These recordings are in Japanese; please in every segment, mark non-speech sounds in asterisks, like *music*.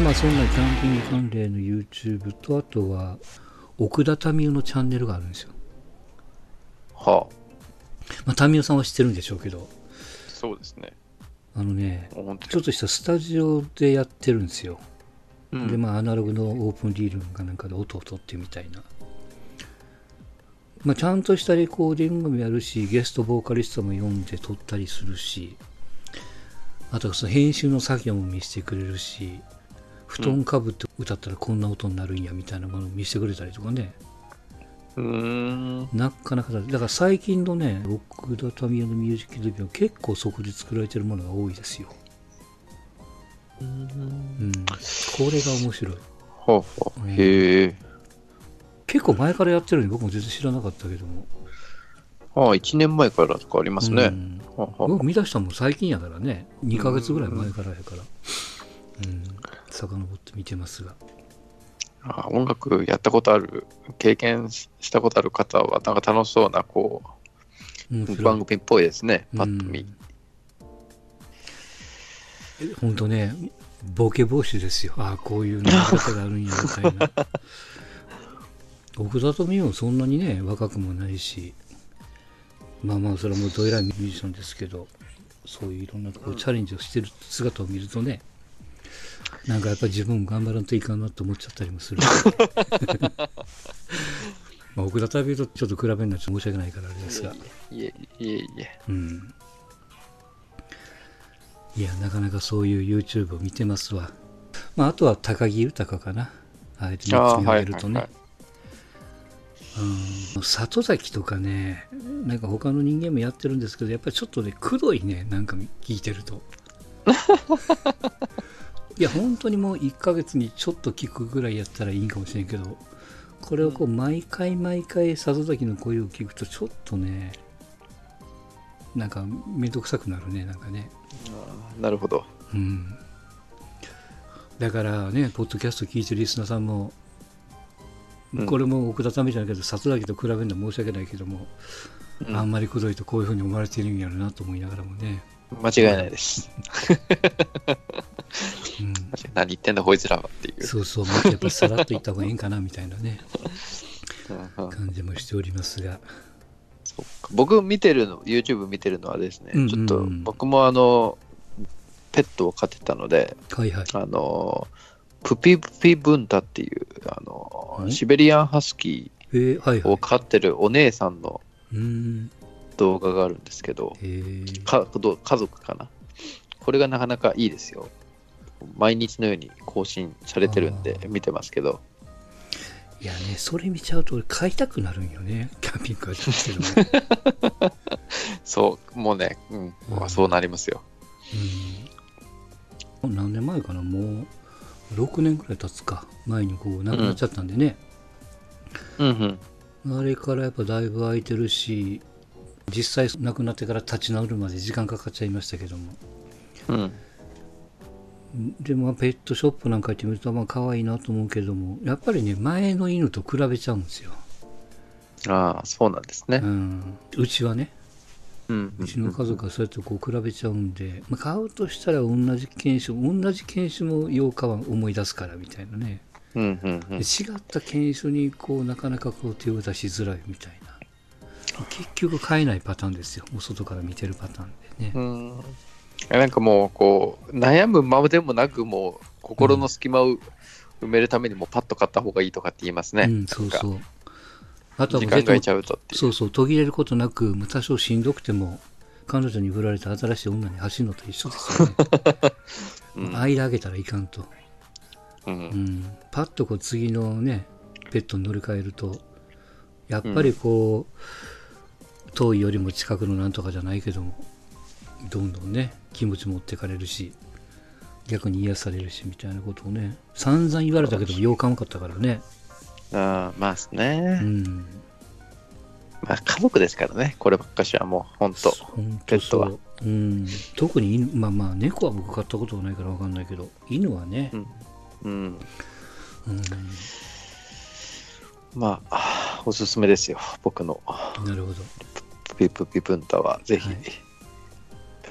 あまあそんなキャンピング関連の YouTube とあとは奥田民生のチャンネルがあるんですよ。はあ。まあ民生さんは知ってるんでしょうけど、そうですね。あのね、ちょっとしたスタジオでやってるんですよ。うんでまあアナログのオープンリールかなんかで音を取ってみたいな。まあ、ちゃんとしたレコーディングもやるし、ゲストボーカリストも読んで撮ったりするし、あとはその編集の作業も見せてくれるし、布団かぶって歌ったらこんな音になるんやみたいなものを見せてくれたりとかね、うーん。なかなかだ、だから最近のね、奥田民生のミュージックビデオ結構そこで作られてるものが多いですよ。うん。これが面白い。はあはあ。へえ。結構前からやってるのに僕も全然知らなかったけども。ああ、1年前からとかありますね。うんはあは僕見出したのも最近やからね。2ヶ月ぐらい前からやから。うん。遡って見てますが。ああ音楽やったことある、経験したことある方は、なんか楽しそうな、こう、番組っぽいですね、パッと見。本当ね、ボケ防止ですよ。ああ、こういうの方があるんや、みたいな。*laughs* 奥田民生もそんなにね、若くもないし、まあまあ、それはもうどえらいミュージシャンですけど、そういういろんなところチャレンジをしてる姿を見るとね、なんかやっぱり自分も頑張らんといかんなって思っちゃったりもする。*laughs* まあ、奥田民生とちょっと比べるのはちょっと申し訳ないからあれですが。いえいえいえ。うん。いや、なかなかそういう YouTube を見てますわ。まあ、あとは高木豊かな。あえて3つ見上げるとね。うん里崎とかね、なんか他の人間もやってるんですけど、やっぱりちょっとね、くどいね、なんか聞いてると。*laughs* いや、本当にもう1ヶ月にちょっと聞くぐらいやったらいいんかもしれんけど、これをこう、毎回毎回里崎の声を聞くと、ちょっとね、なんかめんどくさくなるね、なんかね。なるほど。うん。だからね、ポッドキャスト聞いてるリスナーさんも、うんこれも奥田ためじゃないけど、里崎と比べるのは申し訳ないけども、うんあんまりくどいとこういうふうに思われてるんやろなと思いながらもね。間違いないです。うん。*laughs* 何言ってんだ、こいつらはっていう。そうそう、もっとやっぱりさらっと言った方がいいんかなみたいなね、感じもしておりますが。僕見てるの、YouTube 見てるのはですね、ちょっと僕もあの、ペットを飼ってたので、はいはい。あの、プピプピブンタっていう、あのう、ん？シベリアンハスキえー、を飼ってるお姉さんのうーん。動画があるんですけど、家族かな？これがなかなかいいですよ。毎日のように更新されてるんで見てますけど、いやね、それ見ちゃうと俺買いたくなるんよね、*laughs* キャンピングカーじゃないけどね。*laughs* そう、もうね、うん、うんそうなりますよ。うん。何年前かな、もう6年くらい経つか、前にこう亡くなっちゃったんでね。うんうん。あれからやっぱだいぶ空いてるし、実際亡くなってから立ち直るまで時間かかっちゃいましたけども。うん。でもペットショップなんか行ってみるとまあ可愛いなと思うけどもやっぱりね前の犬と比べちゃうんですよ、ああ、そうなんですねう。ん、うちはねうちの家族はそうやってこう比べちゃうんで、まあ、買うとしたら同じ犬種同じ犬種も8日は思い出すからみたいなねうんうんうんで。違った犬種にこうなかなかこう手を出しづらいみたいな結局飼えないパターンですよ。もう外から見てるパターンでね、うん。なんかもう、こう、悩むまでもなく、もう、心の隙間を埋めるためにも、パッと買った方がいいとかって言いますね。うんそうそう。あとは時もう間が空いちゃうとっていう。そうそう。途切れることなく多少しんどくても彼女に振られた新しい女に走るのと一緒ですよね、*laughs* うん。間上げたらいかんと、う。うんん、パッとこう次のねペットに乗り換えるとやっぱりこう、遠いよりも近くのなんとかじゃないけどもどんどんね気持ち持ってかれるし逆に癒されるしみたいなことをね散々言われたけどもようかまかったからね。ああまあですうね。ん。まあ、家族ですからね、こればっかしはもう、本当。本当ペットは。そう、うん、特に犬まあまあ猫は僕飼ったことがないから分かんないけど犬はね。う、ん。うん。うん。まあおすすめですよ、僕の。なるほどピプピプンタは、ぜひ。は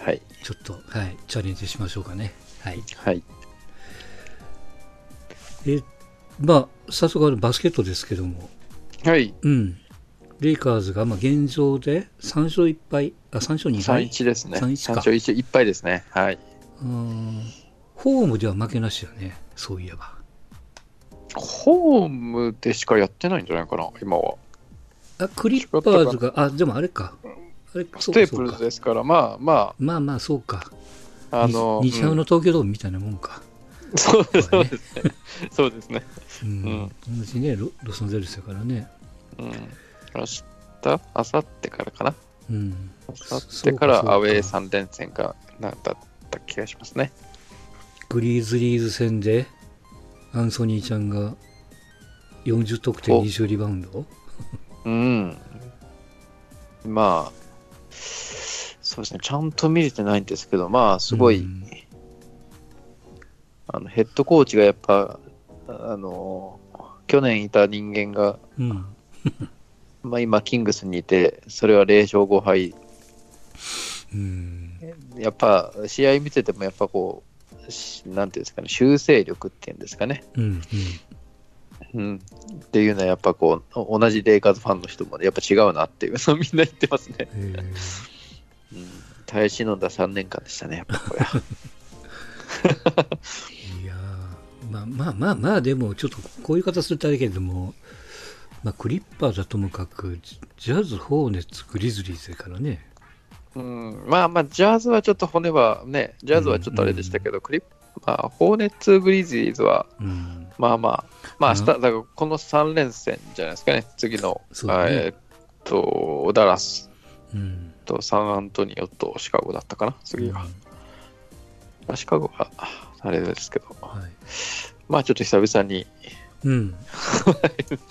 はいい。ちょっとはいチャレンジしましょうかねはいはい。で、まあ、早速あのバスケットですけども、はい。うん。レイカーズが、まあ、現状で3勝1敗、あ、3勝2敗？3-1ですね。3-1 3か勝1、1敗ですね。はい。うんホームでは負けなしよね、そういえば。ホームでしかやってないんじゃないかな、今は。あ、クリッパーズが、あ、でもあれか。あれステープルズですから、まあままあまあ、そうか。あ、あの、日ハムの東京ドームみたいなもんか。うんそうですね。そうですね。うん。同じねロ、ロサンゼルスだからね。うん。明日、明後日からかな？うん。明後そうからアウェー3連戦がなんだった気がしますね。グリーズリーズ戦で、アンソニーちゃんが40得点お20リバウンド？うん。まあ、そうですね、ちゃんと見れてないんですけど、まあ、すごい、うんあのヘッドコーチがやっぱ、あの、去年いた人間が、うん。*laughs* まあ、今、キングスにいて、それは0勝5敗。うん。やっぱ、試合見てても、やっぱこう、しなんていうんですかね、修正力っていうんですかね。うん。うん。っていうのは、やっぱこう、お同じレイカーズファンの人も、やっぱ違うなっていう *laughs* のをみんな言ってますね。えーうん。耐え忍んだ3年間でしたね、やっぱこれは。*laughs* いやーまあまあまあまあ、でも、ちょっとこういう形するとあれだけれども、まあ、クリッパーズはともかく、ジジャズ、ホーネッツ、グリズリーズだからね。うん、まあまあ、ジャズはちょっと骨はね、ジャズはちょっとあれでしたけど、クリッまあ、ホーネッツ・グリズリーズは、うん。まあまあ、まあ、うん明日、だからこの3連戦じゃないですかね、次の、ねえーっと、ダラスうん。とサンアントニオとシカゴだったかな、次が。あシカゴは、あれですけど、はい。まあちょっと久々に、うん。*laughs*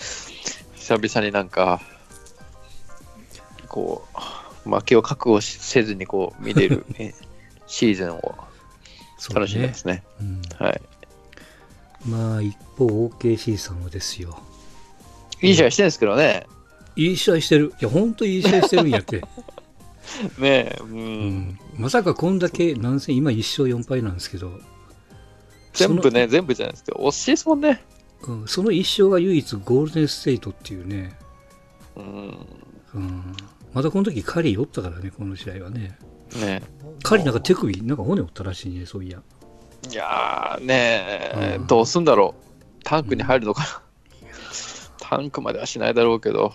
久々になんか、こう、負けを覚悟しせずにこう見れる、ね、*laughs* シーズンを楽しんでますね。うん。はい。まあ、一方、OKC さんはですよ。いい試合してるんですけどね。いい試合してる。いや、ほんといい試合してるんやって。*laughs* ねえ、うん。うん。まさかこんだけ何戦、今1勝4敗なんですけど、全部ね、全部じゃないですけど、惜しいですもんね。その,、うん、その1勝が唯一ゴールデンステイトっていうね、うん。うん。またこの時カリーおったからね、この試合はね。ねカリーなんか手首、なんか骨折ったらしいね、そういや。いやー、ねえ、うんどうすんだろう。タンクに入るのかな。タンクまではしないだろうけど。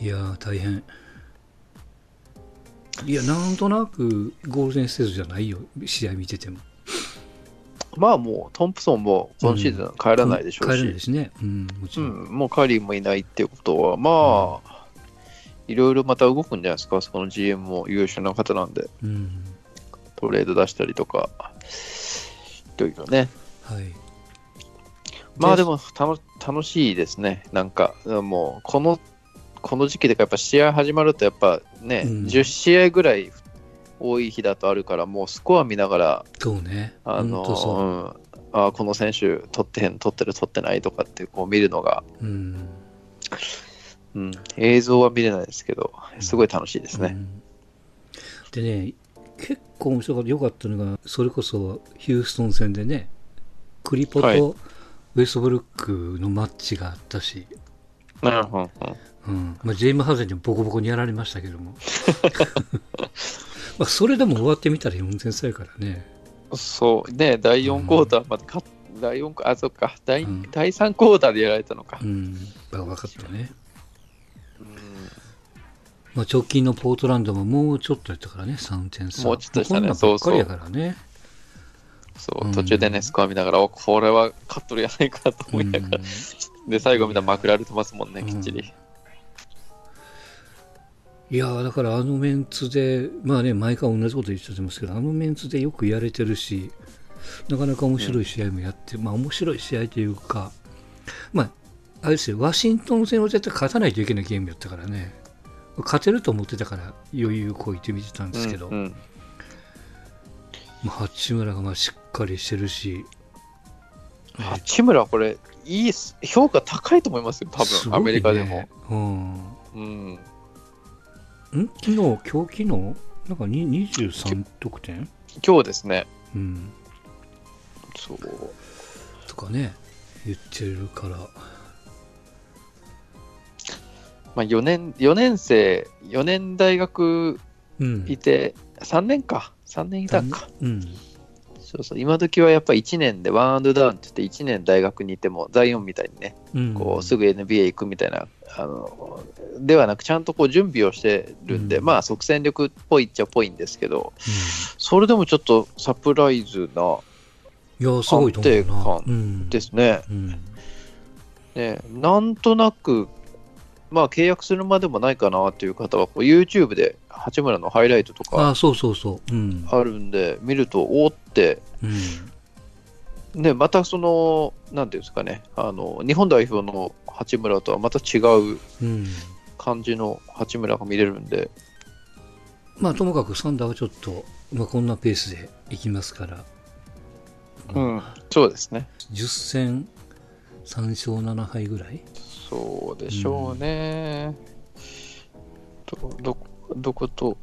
いやー、大変。いや、なんとなくゴールデンステートじゃないよ、試合見てても。まあもう、トンプソンも今シーズン帰らないでしょうし帰らないで、すね。うん、もちうろん。ん、もうカリーもいないっていうことは、まあ、いろいろまた動くんじゃないですか、そこの GM も優秀な方なんで、うん。トレード出したりとか、いろいろね。はい。まあでも楽楽しいですね。なんか、もう、この、この時期でやっぱ試合始まると、やっぱね、うん10試合ぐらい多い日だとあるから、もうスコア見ながら、そうね。あの、うん、あこの選手取ってへん、取ってる、取ってないとかってこう見るのが、う。うん。うん、映像は見れないですけど、すごい楽しいですね。うんでね、結構面白かった、良かったのが、それこそヒューストン戦でね、クリポはい。とウェストブルックのマッチがあったし、うんうんうん。うんまあ、ジェーム・ハーゼンにもボコボコにやられましたけども、*laughs* まあそれでも終わってみたら4点差やからね、そう、ね、第4クォーターまで勝っ、第4クあ、そっか、第,、うん。第3クォーターでやられたのか。うん、まあ分かったね。うんまあ、直近のポートランドももうちょっとやったからね、3点差。もうちょっとしたね。こんなんばっからね。そうう、ん。途中でね、スコア見ながら、おこれは勝っとるやないかと思いながら、で、最後見たらまくられてますもんね、きっちり。いやーだからあのメンツで、まあね、毎回同じこと言っちゃってますけど、あのメンツでよくやれてるし、なかなか面白い試合もやって、まあ面白い試合というか、まあ、あれですよ、ワシントン戦は絶対勝たないといけないゲームやったからね、勝てると思ってたから余裕こいて見てたんですけど、うんうん。まあ、八村がまあしっかりしてるし、八村、これ、いい評価高いと思いますよ、多分、ね。アメリカでも。。うん。うん。ん？昨日、今日？昨日？なんかに23得点？今日ですね、うん。そう。かね言ってるからまあ、4年、4年生、4年大学うん。いて、3年か。3年いたか。うん。そうそう。今時はやっぱ1年でワンアンドダウンって言って1年大学にいても、ザイオンみたいにね、うん。こうすぐ NBA 行くみたいな、あの、ではなくちゃんとこう準備をしてるんで、うん。まあ即戦力っぽいっちゃっぽいんですけど、それでもちょっとサプライズなうんいやすごいと思うな。安定感うんですね。うん。ねなんとなく、まあ契約するまでもないかなっていう方は、こう YouTube で八村のハイライトとかあそうそうそう。うん。あるんで、見ると、おーって、うん。ね、またその、なんていうんですかね、あの日本代表の八村とはまた違ううん。感じの八村が見れるんで、まあともかくサンダーはちょっと、まあ、こんなペースでいきますから、うん、そうですね。10戦3勝7敗ぐらいそうでしょうね。どどどこと、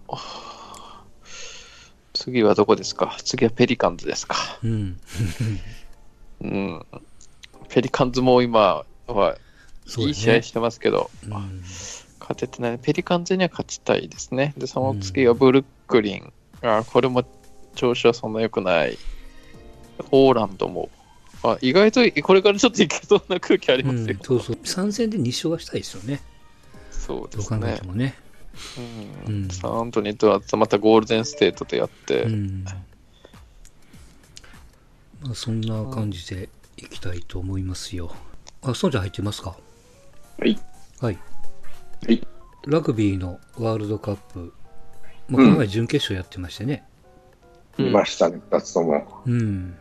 次はどこですか？次はペリカンズですか。うんうん。ペリカンズも今はいい試合してますけど、うん勝ててない。ペリカンズには勝ちたいですね。で、その次はブルックリン。あこれも調子はそんな良くない。オーランドも。あ意外とこれからちょっといけそうな空気ありますよ。うんそうそう。3戦で2勝はしたいですよね。そうですね。どう考えて。もね。うん。うん。サンアントニーとはまたゴールデンステートでやって、うん。まあ、そんな感じでいきたいと思いますよ。あそうちゃん入ってますか？はい。はい。はい。ラグビーのワールドカップ、まあ、この前準決勝やってましてね。見ましたね、二つとも。うん。い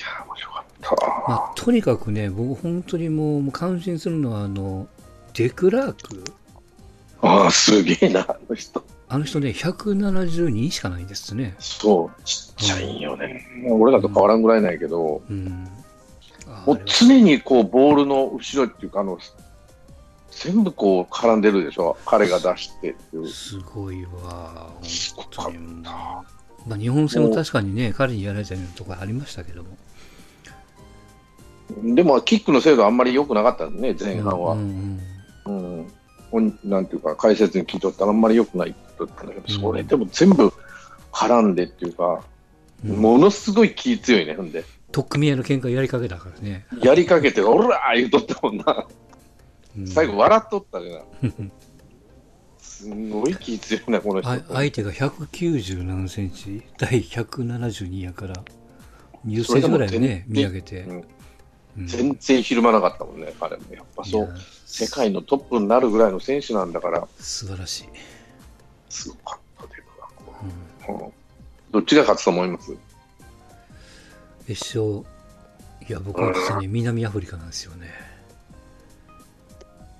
やー、面白かった。まあ、とにかくね、僕、本当にもう、感心するのは、あの、デクラーク、ああ、すげえな、あの人。あの人ね、172しかないんですね。そう、ちっちゃいんよね。俺らと変わらんぐらいなんやけど、うん。あもう常にこう、ボールの後ろっていうか、あの、全部こう、絡んでるでしょ。彼が出してっていう。すごいわ、本当に。まあ、日本戦も確かにね、彼にやられたようなところありましたけども。でも、キックの精度あんまり良くなかったんね、前半は。うんうん。ほんなんていうか、解説に聞いとったらあんまり良くないって言ったんだけど、うんそれでも全部絡んでっていうか、うんうんものすごい気強いね、ほんで。とっくみ合いの喧嘩やりかけたからね。やりかけて、おらー言うとったもんな。うん最後笑っとったじゃん。*laughs* すごい気強いな、この人。あ相手が190何センチ、*laughs* 第172やから、20センチぐらいね、見上げて。うんうん全然ひるまなかったもんね、彼も。やっぱそう世界のトップになるぐらいの選手なんだから、素晴らしい。すごかったというか、うんうんどっちが勝つと思います？決勝、いや、僕は実はね、南アフリカなんですよね。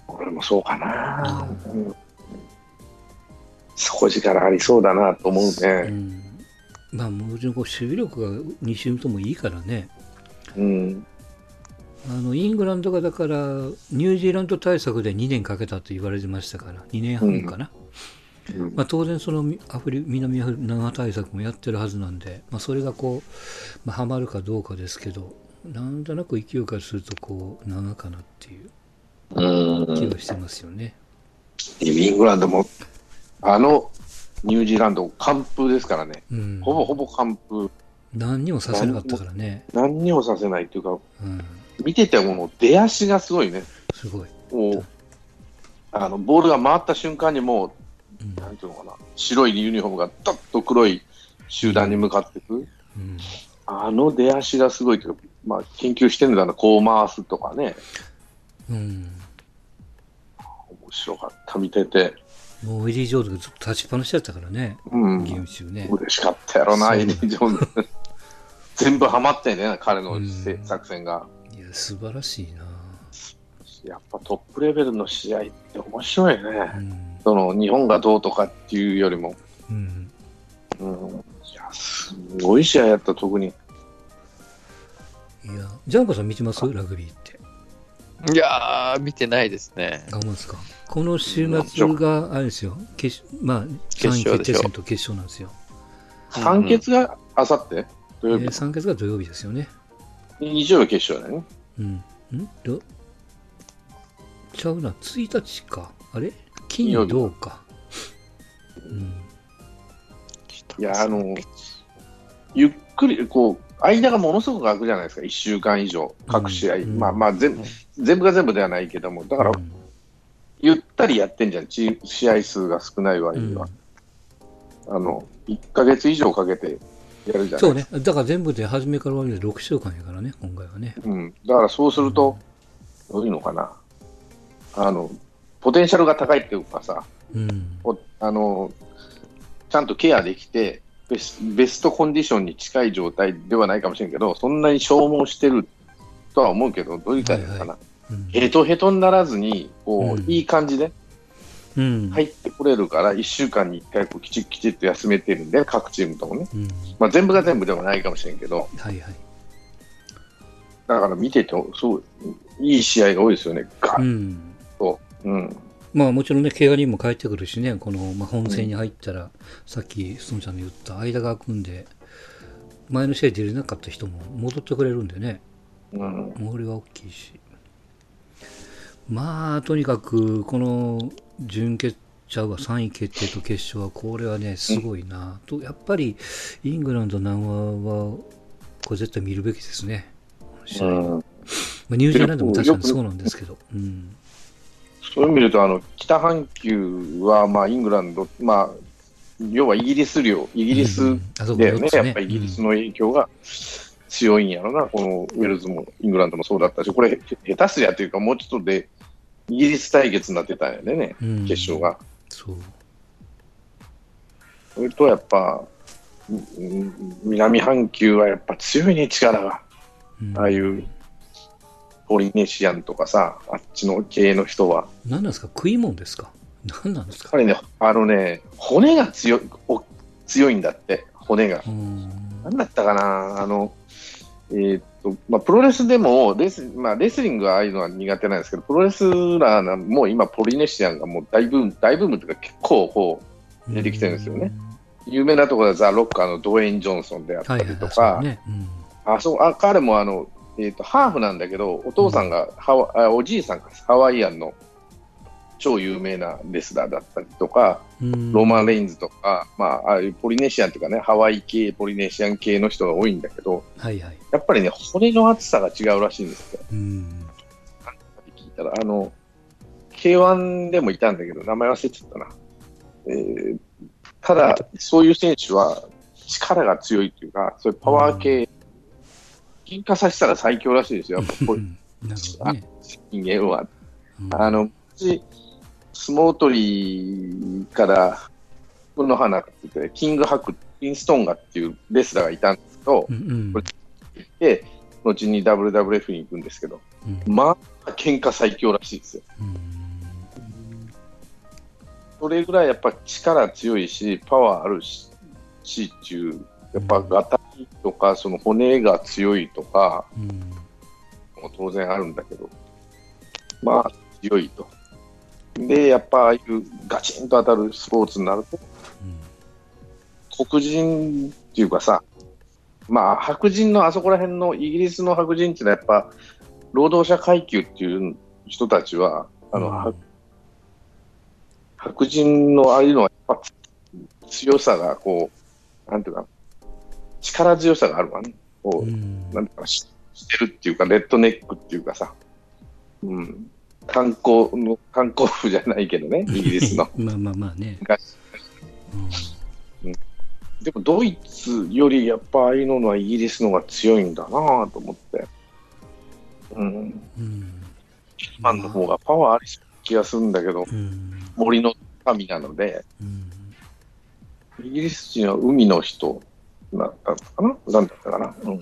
俺もそうかな。うん底力ありそうだなと思ううね。ん。まあ、もちろんこう守備力が2チームともいいからね。うん。あの、イングランドがだから、ニュージーランド対策で2年かけたと言われてましたから、2年半かな。うんまあ、当然そのみアフリ南アフリカ対策もやってるはずなんで、まあ、それがこう、まあ、はまるかどうかですけどなんとなく勢いからするとこう長かなっていううん気がしてますよね。イングランドも、あのニュージーランド、完封ですからね。うん、ほぼほぼ完封。何にもさせなかったからね。何にもさせないというか、うん、見ててもう出足がすごいね。すごい。もう、あの、ボールが回った瞬間にもうんう、なんていうのかな、白いユニフォームがどっと黒い集団に向かっていく。うんあの出足がすごいというか、まあ、研究してるんだな、こう回すとかね。うん、面白かった、見てて。もうエディ・ジョーンズがずっと立ちっぱなしだったからね、うん。ゲーム中ね。嬉しかったやろな、そうエディ・ジョーンズ。*laughs* 全部ハマってんね、彼の作戦が。いや、素晴らしいな。やっぱトップレベルの試合って面白いね。うんその日本がどうとかっていうよりも、うん、うん、いや、すごい試合やった、特に。いや、ジャンコさん見てます？ラグビーって。いやー、見てないですね。あ、ほんまですか。この週末が、あれですよ、決まあ、3位決定戦と決勝なんですよ。判決があさって土え曜日ー、3決が土曜日ですよね。日曜日決勝だよね。うん。ん？ど？ちゃうな、1日か。あれ？金金曜日土か。うん。いや、あの、ゆっくり、こう、間がものすごく空くじゃないですか、1週間以上、各試合。うんまあまあ全、全部が全部ではないけども、だから、うんゆったりやってんじゃん、試合数が少ない割には。うんあの、1ヶ月以上かけてやるじゃないそうね。だから全部で初めから終わりで6週間やからね、今回はね。うん。だからそうすると、どういうのかな。あの、ポテンシャルが高いっていうかさ、うん。おあの、ちゃんとケアできてベス、ベストコンディションに近い状態ではないかもしれんけど、そんなに消耗してるとは思うけど、どういうかな、はいはうんヘトヘトにならずに、こう、うんいい感じでうん。入ってこれるから、1週間に1回こうきちっきちっと休めてるんで、各チームともね。うん。まあ、全部が全部ではないかもしれんけど、はいはい。だから見てて、そう、いい試合が多いですよね、ガッうん。と。うん。まあもちろんね、怪我人も帰ってくるしね、この、まあ、本戦に入ったら、さっき、ストンちゃんの言った間が空くんで、前の試合出れなかった人も戻ってくれるんでね、うん。もう俺は大きいし。まあ、とにかく、この準決ちゃうわ、3位決定と決勝は、これはね、すごいな、と、やっぱり、イングランド、南アは、これ絶対見るべきですね。うん、まあ、ニュージーランドも確かにそうなんですけど。うん。そういう意味で言うと、あの北半球は、まあ、イングランド、まあ、要はイギリス領、イギリスだよね、四つやっぱりイギリスの影響が強いんやろな、このウェールズもイングランドもそうだったし、これ、へ下手すりゃというか、もうちょっとでイギリス対決になってたんやでね、うん決勝が。そう。それとやっぱ、うん南半球はやっぱ強いね、力が。うんああいうポリネシアンとかさ、あっちの系の人は。何なんですか？食い物ですか？何なんですか？彼ね、あのね、骨が強い、お強いんだって、骨が。うんなんだったかな、あの、えーっと、まあ、プロレスでもレス、まあ、レスリングはああいうのは苦手なんですけど、プロレスラーな、もう今、ポリネシアンがもう大ブーム、大ブームというか、結構こう、出てきてるんですよね。有名なところはザ・ロッカーのドウェイン・ジョンソンであったはいはいはい。りとか、そうね。うんあそうあ彼もあの、えーっとハーフなんだけど、お父さんがハワ、あおじいさんか、ハワイアンの超有名なレスラーだったりとか、うんローマン・レインズとか、まあ、ああいうポリネシアンというかね、ハワイ系、ポリネシアン系の人が多いんだけど、はいはい。やっぱりね、骨の厚さが違うらしいんですよ。うん。聞いたら、あの、K1 でもいたんだけど、名前忘れちゃったな。えーただ、そういう選手は力が強いというか、そういうパワー系、金化させたら最強らしいですよ、やっぱこういううんなるほどね。人間は。うんあの、昔相撲取りから、この花って言って、キングハク、キンストンガっていうレスラーがいたんですけどう、んこれで、後に WWF に行くんですけど、うんまあ、喧嘩最強らしいですよ。うんそれぐらいやっぱ力強いし、パワーあるし、しっていう、やっぱガタイとか、その骨が強いとか、うん。も当然あるんだけど、まあ強いと。で、やっぱああいうガチンと当たるスポーツになると、黒人っていうかさ、まあ白人のあそこら辺のイギリスの白人っていうのはやっぱ労働者階級っていう人たちは、あの、うん。は白人のああいうのはやっぱ強さがこう、なんていうか、力強さがあるわね。こううんなんかししてるっていうか、レッドネックっていうかさ、うん、観光の、観光婦じゃないけどね、*laughs* イギリスの。*laughs* まあまあまあね。がでもドイツよりやっぱああいうのはイギリスの方が強いんだなぁと思って。うん。うんンの方がパワーありそうな気がするんだけど、うん森の民なので、うんイギリス人は海の人だったのかななんだったかな、うん、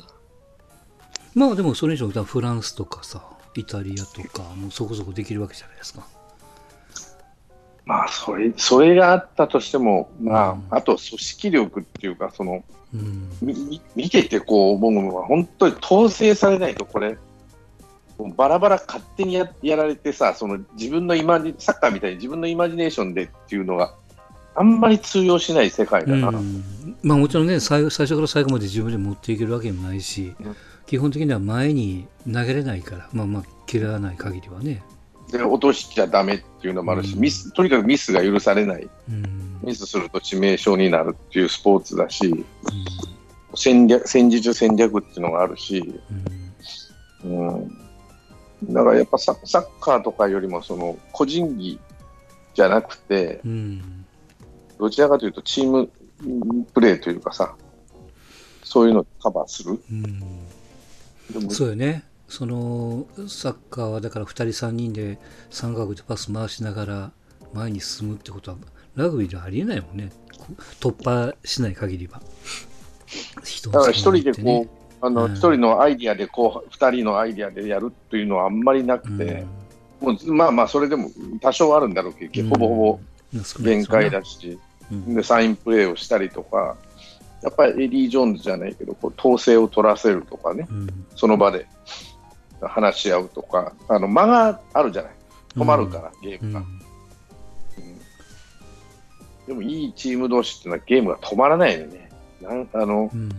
まあでもそれ以上だフランスとかさ、イタリアとか、もうそこそこできるわけじゃないですか。まあ、それ、それがあったとしても、まうん。あ、あと組織力っていうか、その、うん。見ててこう思うのは、本当に統制されないと、これ、バラバラ勝手にややられてさ、その自分のイマジ、サッカーみたいに自分のイマジネーションでっていうのがあんまり通用しない世界だな。うんまあもちろんね最後最初から最後まで自分で持っていけるわけでもないし、基本的には前に投げれないから、まあまあ、切らない限りはね。で、落としちゃダメっていうのもあるし、うんミス、とにかくミスが許されない。うん。ミスすると致命傷になるっていうスポーツだし、戦略、戦術戦略っていうのがあるし、うん。うん。だからやっぱササッカーとかよりもその個人技じゃなくて、うん。どちらかというとチームプレーというかさ、そういうのをカバーする。うん。そうよね。その、サッカーはだから2人3人で三角でパス回しながら前に進むってことは、ラグビーではありえないもんね。こ突破しない限りは。人だから一人でこう、あの、うん一人のアイディアでこう、二人のアイディアでやるっていうのはあんまりなくて、もうまあまあ、それでも多少あるんだろうけど、ほぼほぼうん少ないで限界だし、うん。で、サインプレーをしたりとか、やっぱりエディ・ジョーンズじゃないけど、こう統制を取らせるとかね、うん。その場で話し合うとか、あの間があるじゃない、止まるから、ゲームが、うん。でもいいチーム同士っていうのはゲームが止まらないよね。なんあのうん。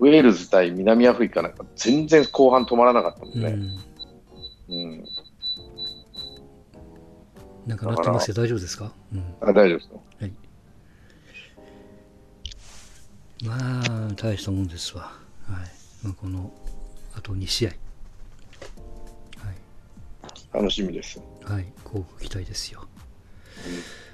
ウェールズ対南アフリカなんか全然後半止まらなかったもんね。うん。うんなんかなってますよ、大丈夫ですか、うん、あ大丈夫ですよ。まあ、大したもんですわ。はい。まあ、この、あと2試合。楽しみです。はい。はい。幸福期待ですよ。うん